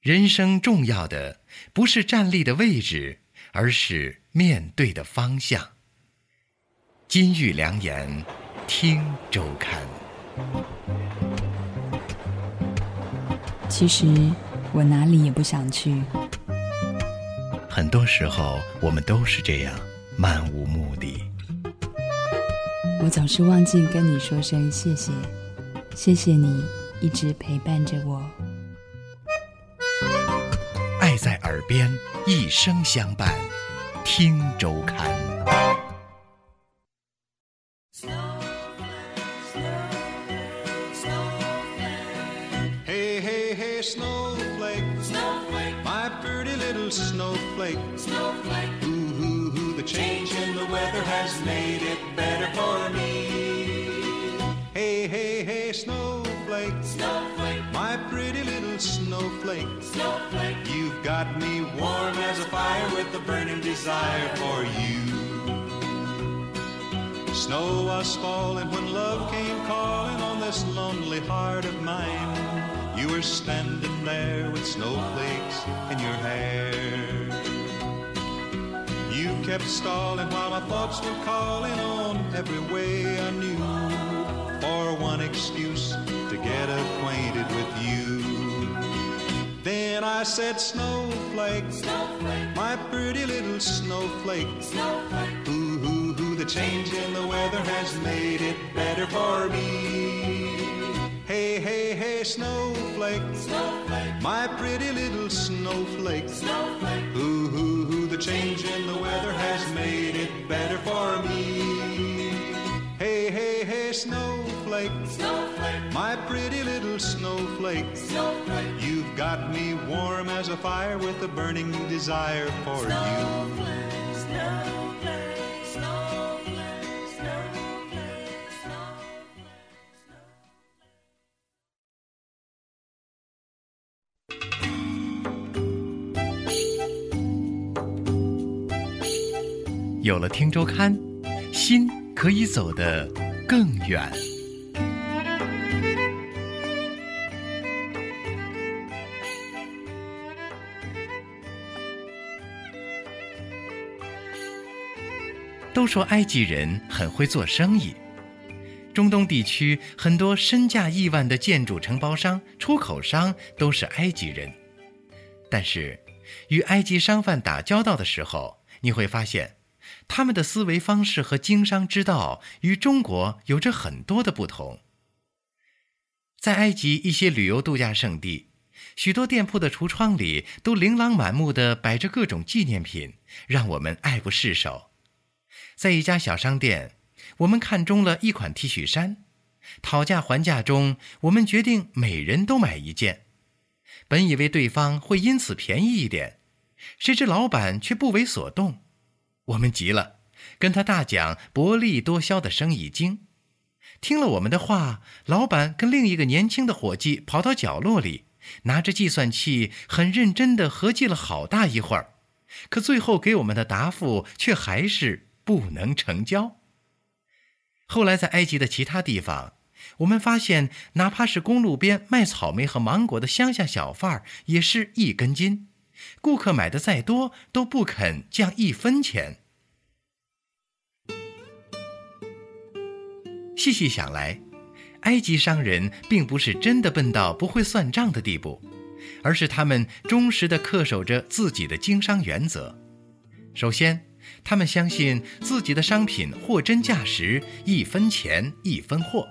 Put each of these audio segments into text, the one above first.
人生重要的不是站立的位置，而是面对的方向。金玉良言，听周刊。其实我哪里也不想去。很多时候，我们都是这样，漫无目的。我总是忘记跟你说声谢谢，谢谢你一直陪伴着我。耳边，一生相伴。听周刊。Hey, hey, hey, snowflake. Snowflake. My pretty little snowflake. Snowflake. Ooh, ooh, ooh, the change in the weather has made it better for me. Hey, hey, hey, snowflake. Snowflake. My pretty little snowflake. Snowflake. With a burning desire for you. Snow was falling when love came calling on this lonely heart of mine. You were standing there with snowflakes in your hair. You kept stalling while my thoughts were calling on every way I knew for one excuse to get acquainted I said, Snowflake, snowflake, my pretty little snowflake, snowflake. Ooh, ooh, ooh, the change in the weather has made it better for me. Hey, hey, hey, snowflake, snowflake, my pretty little snowflake, snowflake. Ooh, ooh, ooh, the change in the weather has made it better for me. Hey, hey, hey, snowflake, snowflake, my pretty little snowflake, snowflake. You've got me warm as a fire with a burning desire for you. Snowflake, snowflake, snowflake, snowflake. 有了听周刊，心可以走得更远。都说埃及人很会做生意，中东地区很多身价亿万的建筑承包商、出口商都是埃及人。但是，与埃及商贩打交道的时候，你会发现，他们的思维方式和经商之道与中国有着很多的不同。在埃及一些旅游度假胜地，许多店铺的橱窗里都琳琅满目地摆着各种纪念品，让我们爱不释手。在一家小商店，我们看中了一款 T 恤衫，讨价还价中，我们决定每人都买一件。本以为对方会因此便宜一点，谁知老板却不为所动。我们急了，跟他大讲薄利多销的生意经。听了我们的话，老板跟另一个年轻的伙计跑到角落里，拿着计算器，很认真地合计了好大一会儿，可最后给我们的答复却还是不能成交。后来在埃及的其他地方，我们发现，哪怕是公路边卖草莓和芒果的乡下小贩儿，也是一根筋，顾客买的再多，都不肯降一分钱。细细想来，埃及商人并不是真的笨到不会算账的地步，而是他们忠实地恪守着自己的经商原则。首先，他们相信自己的商品货真价实，一分钱一分货。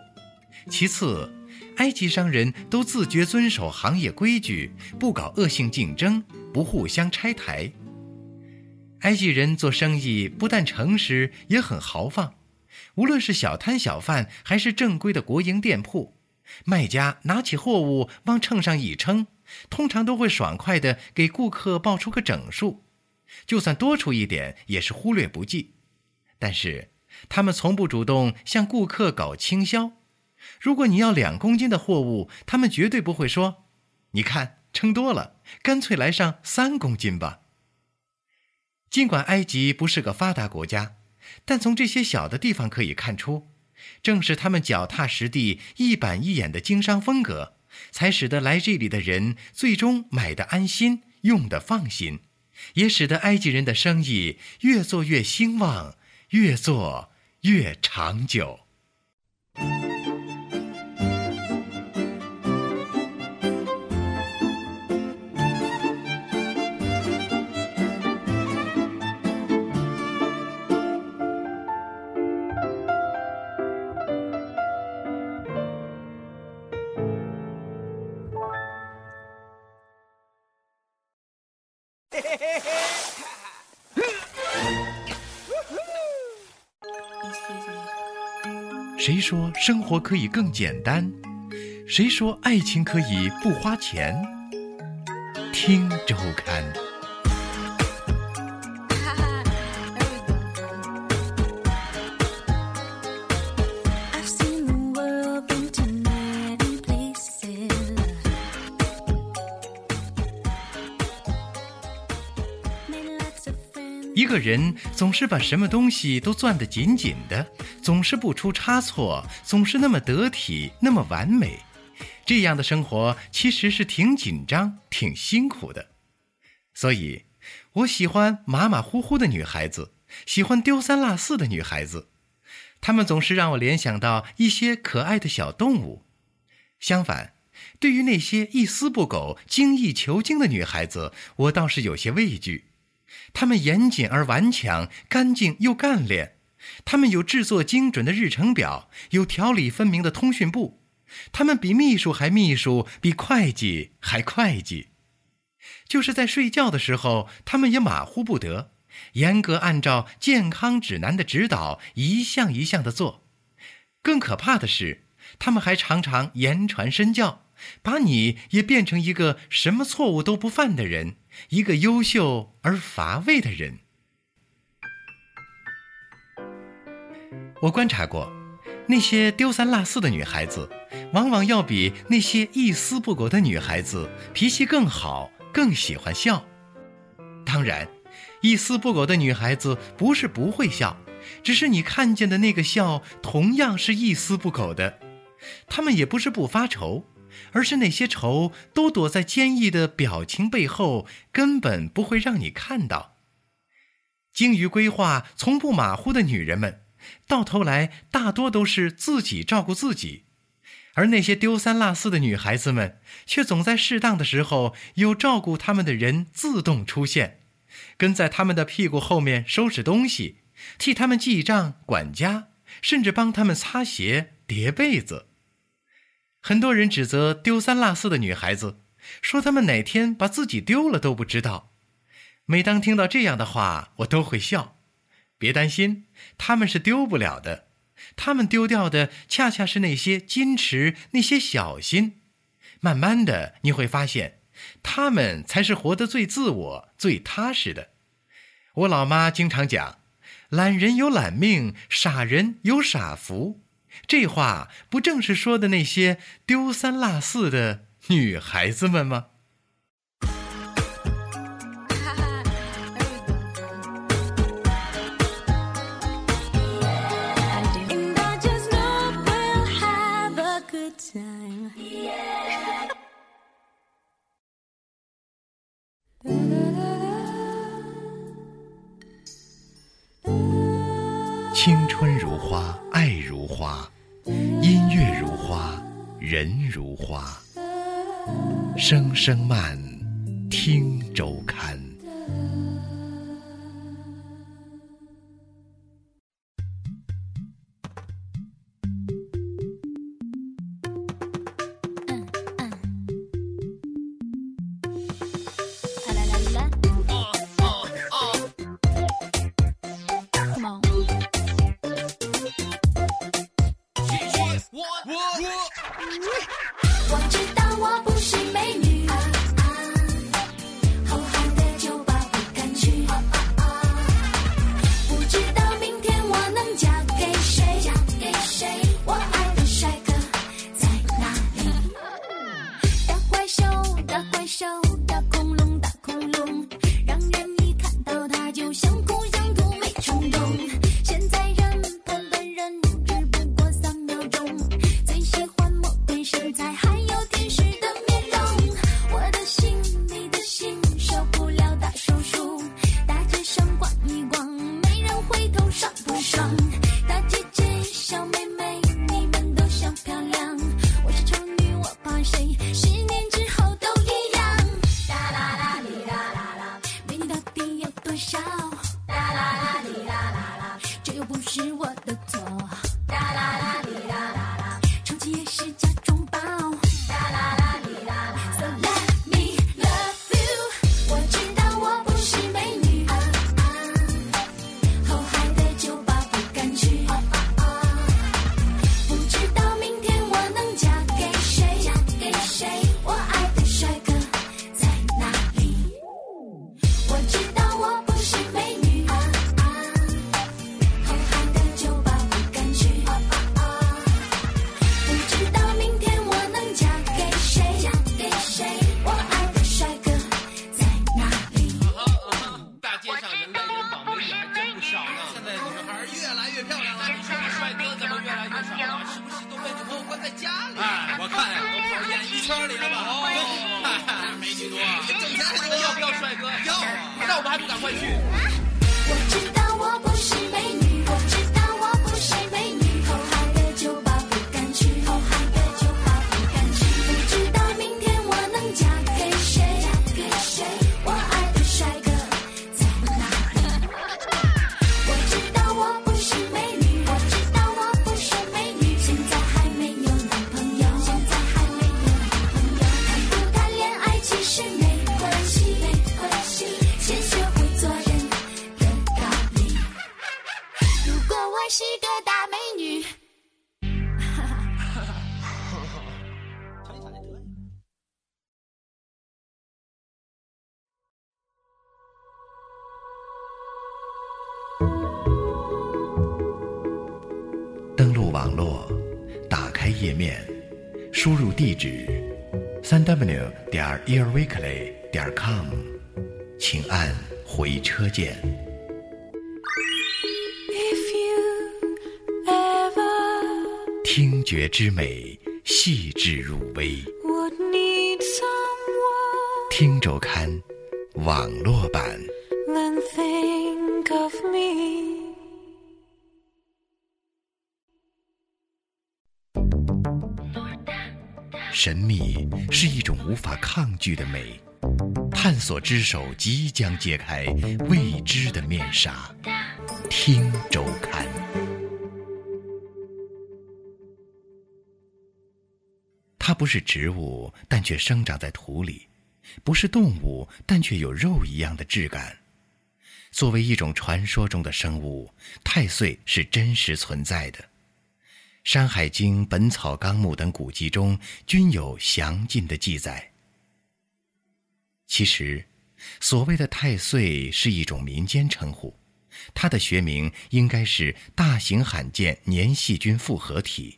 其次，埃及商人都自觉遵守行业规矩，不搞恶性竞争，不互相拆台。埃及人做生意不但诚实，也很豪放。无论是小摊小贩，还是正规的国营店铺，卖家拿起货物往秤上一称，通常都会爽快地给顾客报出个整数，就算多出一点，也是忽略不计。但是，他们从不主动向顾客搞倾销。如果你要两公斤的货物，他们绝对不会说：“你看称多了，干脆来上三公斤吧。”尽管埃及不是个发达国家，但从这些小的地方可以看出，正是他们脚踏实地、一板一眼的经商风格，才使得来这里的人最终买的安心，用的放心，也使得埃及人的生意越做越兴旺，越做越长久。活可以更简单，谁说爱情可以不花钱？听周刊。一个人总是把什么东西都攥得紧紧的。总是不出差错，总是那么得体，那么完美。这样的生活其实是挺紧张、挺辛苦的。所以，我喜欢马马虎虎的女孩子，喜欢丢三落四的女孩子。她们总是让我联想到一些可爱的小动物。相反，对于那些一丝不苟、精益求精的女孩子，我倒是有些畏惧。她们严谨而顽强，干净又干练。他们有制作精准的日程表，有条理分明的通讯簿。他们比秘书还秘书，比会计还会计。就是在睡觉的时候，他们也马虎不得，严格按照健康指南的指导，一项一项的做。更可怕的是，他们还常常言传身教，把你也变成一个什么错误都不犯的人，一个优秀而乏味的人。我观察过，那些丢三落四的女孩子，往往要比那些一丝不苟的女孩子脾气更好，更喜欢笑。当然，一丝不苟的女孩子不是不会笑，只是你看见的那个笑同样是一丝不苟的。她们也不是不发愁，而是那些愁都躲在坚毅的表情背后，根本不会让你看到。精于规划、从不马虎的女人们，到头来大多都是自己照顾自己，而那些丢三落四的女孩子们，却总在适当的时候有照顾她们的人自动出现，跟在她们的屁股后面收拾东西，替她们记账、管家，甚至帮她们擦鞋、叠被子。很多人指责丢三落四的女孩子，说她们哪天把自己丢了都不知道。每当听到这样的话，我都会笑。别担心，他们是丢不了的。他们丢掉的恰恰是那些矜持，那些小心。慢慢的，你会发现，他们才是活得最自我、最踏实的。我老妈经常讲：“懒人有懒命，傻人有傻福。”这话不正是说的那些丢三落四的女孩子们吗？青春如花，爱如花，音乐如花，人如花。声声慢，听周刊。我们还不赶快去？我输入地址三 w 点 earweekly 点 com，请按回车键。If you ever 听觉之美，细致入微。would need someone, 听周刊，网络版。then 神秘是一种无法抗拒的美，探索之手即将揭开未知的面纱。听周刊。它不是植物，但却生长在土里；不是动物，但却有肉一样的质感。作为一种传说中的生物，太岁是真实存在的。《山海经》《本草纲目》等古籍中均有详尽的记载。其实，所谓的太岁是一种民间称呼，它的学名应该是大型罕见粘细菌复合体。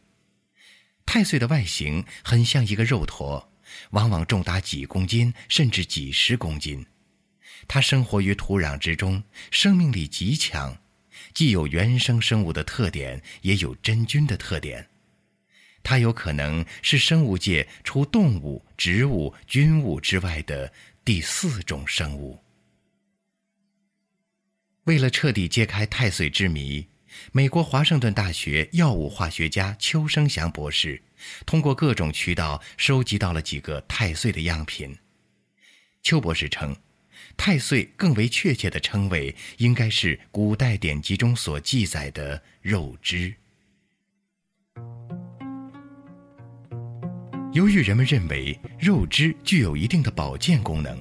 太岁的外形很像一个肉坨，往往重达几公斤甚至几十公斤。它生活于土壤之中，生命力极强，既有原生生物的特点，也有真菌的特点。它有可能是生物界除动物、植物、菌物之外的第四种生物。为了彻底揭开太岁之谜，美国华盛顿大学药物化学家邱生祥博士通过各种渠道收集到了几个太岁的样品。邱博士称，太岁更为确切的称谓应该是古代典籍中所记载的肉汁。由于人们认为肉汁具有一定的保健功能，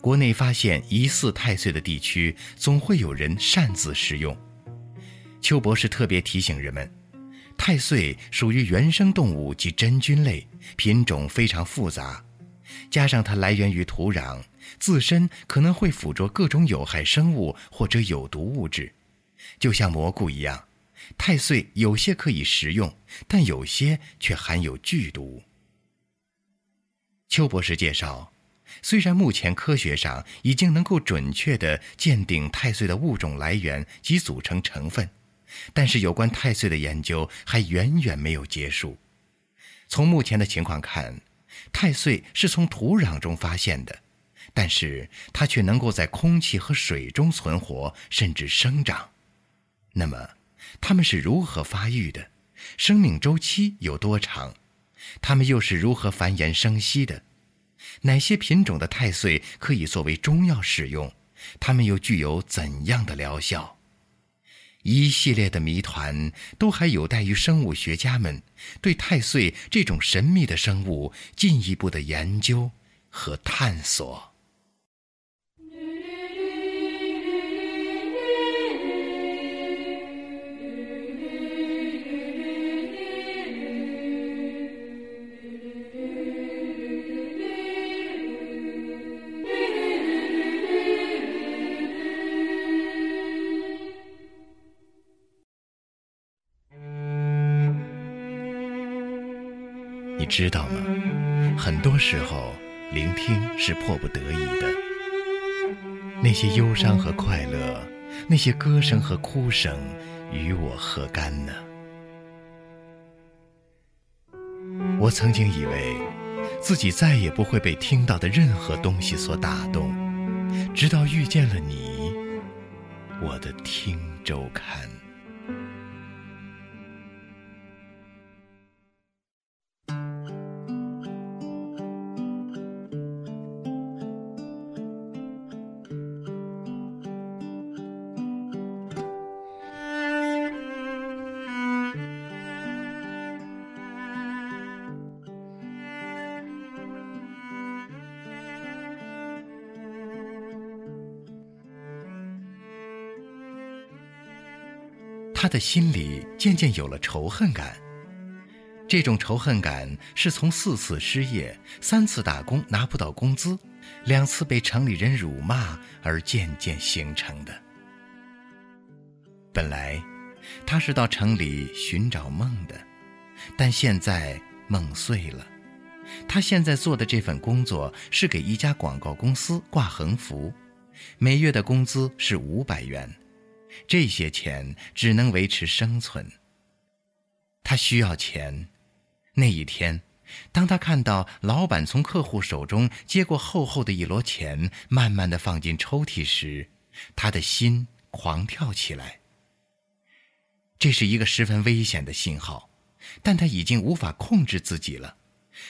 国内发现疑似太岁的地区，总会有人擅自食用。邱博士特别提醒人们，太岁属于原生动物及真菌类，品种非常复杂，加上它来源于土壤，自身可能会附着各种有害生物或者有毒物质，就像蘑菇一样，太岁有些可以食用，但有些却含有剧毒。邱博士介绍，虽然目前科学上已经能够准确地鉴定太岁的物种来源及组成成分，但是有关太岁的研究还远远没有结束。从目前的情况看，太岁是从土壤中发现的，但是它却能够在空气和水中存活，甚至生长。那么，它们是如何发育的？生命周期有多长？它们又是如何繁衍生息的？哪些品种的太岁可以作为中药使用？它们又具有怎样的疗效？一系列的谜团都还有待于生物学家们对太岁这种神秘的生物进一步的研究和探索。知道吗？很多时候，聆听是迫不得已的。那些忧伤和快乐，那些歌声和哭声，与我何干呢？我曾经以为，自己再也不会被听到的任何东西所打动，直到遇见了你，我的听周刊。的心里渐渐有了仇恨感，这种仇恨感是从四次失业、三次打工拿不到工资、两次被城里人辱骂而渐渐形成的。本来，他是到城里寻找梦的，但现在梦碎了。他现在做的这份工作是给一家广告公司挂横幅，每月的工资是五百元。这些钱只能维持生存。他需要钱。那一天，当他看到老板从客户手中接过厚厚的一摞钱，慢慢的放进抽屉时，他的心狂跳起来。这是一个十分危险的信号，但他已经无法控制自己了。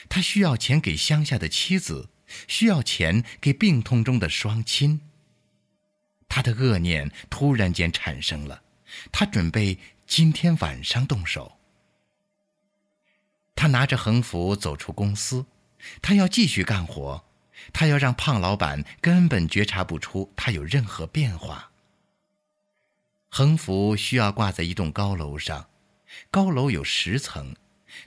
他需要钱给乡下的妻子，需要钱给病痛中的双亲。他的恶念突然间产生了，他准备今天晚上动手。他拿着横幅走出公司，他要继续干活，他要让胖老板根本觉察不出他有任何变化。横幅需要挂在一栋高楼上，高楼有十层，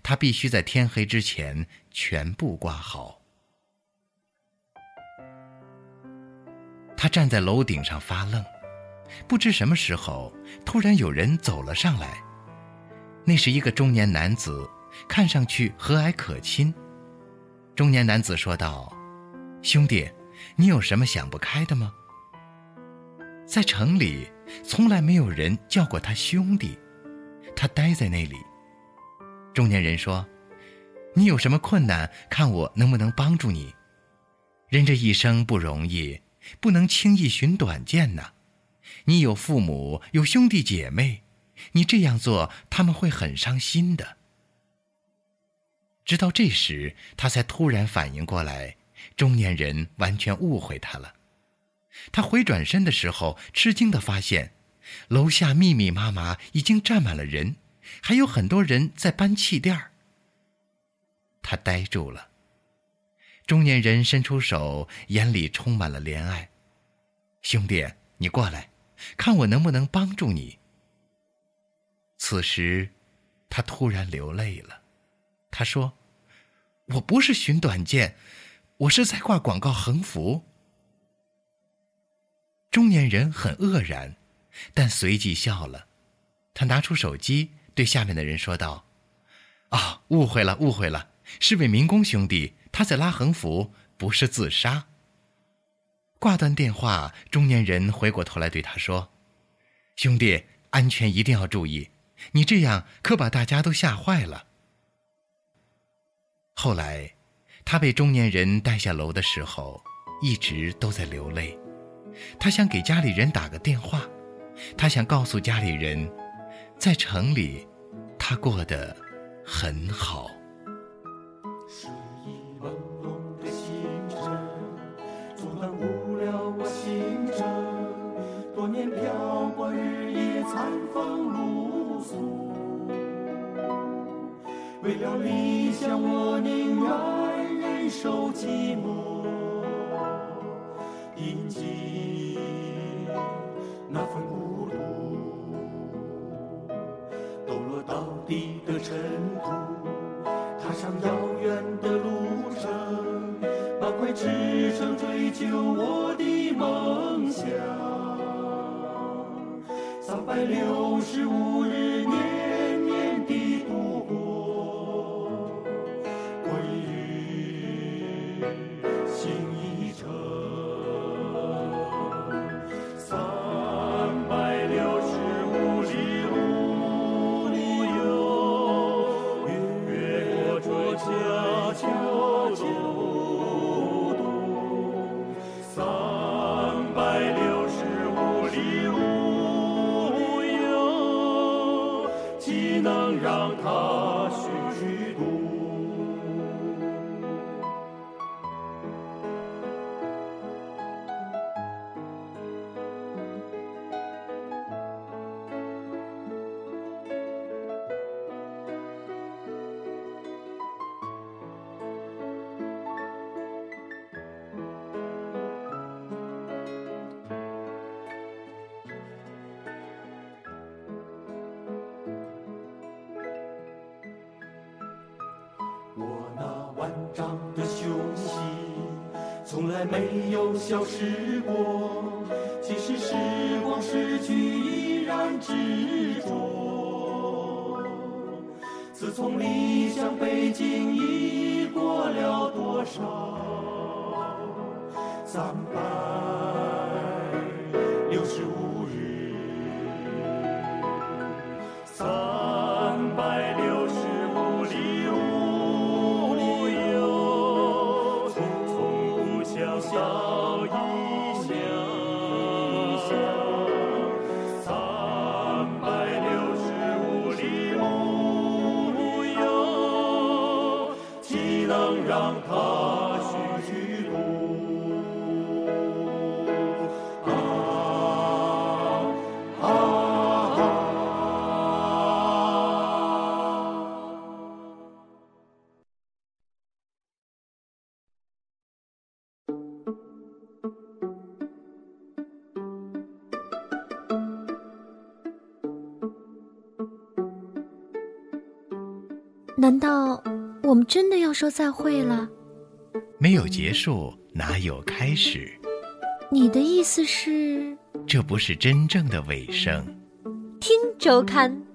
他必须在天黑之前全部挂好。他站在楼顶上发愣，不知什么时候，突然有人走了上来。那是一个中年男子，看上去和蔼可亲。中年男子说道：“兄弟，你有什么想不开的吗？”在城里，从来没有人叫过他兄弟。他呆在那里。中年人说：“你有什么困难？看我能不能帮助你。人这一生不容易。”不能轻易寻短见呐！你有父母，有兄弟姐妹，你这样做他们会很伤心的。直到这时，他才突然反应过来，中年人完全误会他了。他回转身的时候，吃惊的发现，楼下密密麻麻已经站满了人，还有很多人在搬气垫儿。他呆住了。中年人伸出手，眼里充满了怜爱。兄弟，你过来，看我能不能帮助你。此时，他突然流泪了。他说：“我不是寻短见，我是在挂广告横幅。”中年人很愕然，但随即笑了。他拿出手机，对下面的人说道：“啊，误会了，误会了，是位民工兄弟。”他在拉横幅，不是自杀。挂断电话，中年人回过头来对他说：“兄弟，安全一定要注意，你这样可把大家都吓坏了。”后来，他被中年人带下楼的时候，一直都在流泪。他想给家里人打个电话，他想告诉家里人，在城里，他过得很好。朦胧的星辰阻挡不了我行程多年漂泊日夜餐风露宿为了理想我宁愿忍受寂寞饮尽那份孤独。抖落到底的尘土踏上遥撑追求我的梦想。三百六十五日，年能让它虚度？消失过。即使时光逝去，依然执着。自从离乡背井，已过了多少难道我们真的要说再会了？没有结束，哪有开始？你的意思是这不是真正的尾声。听周刊。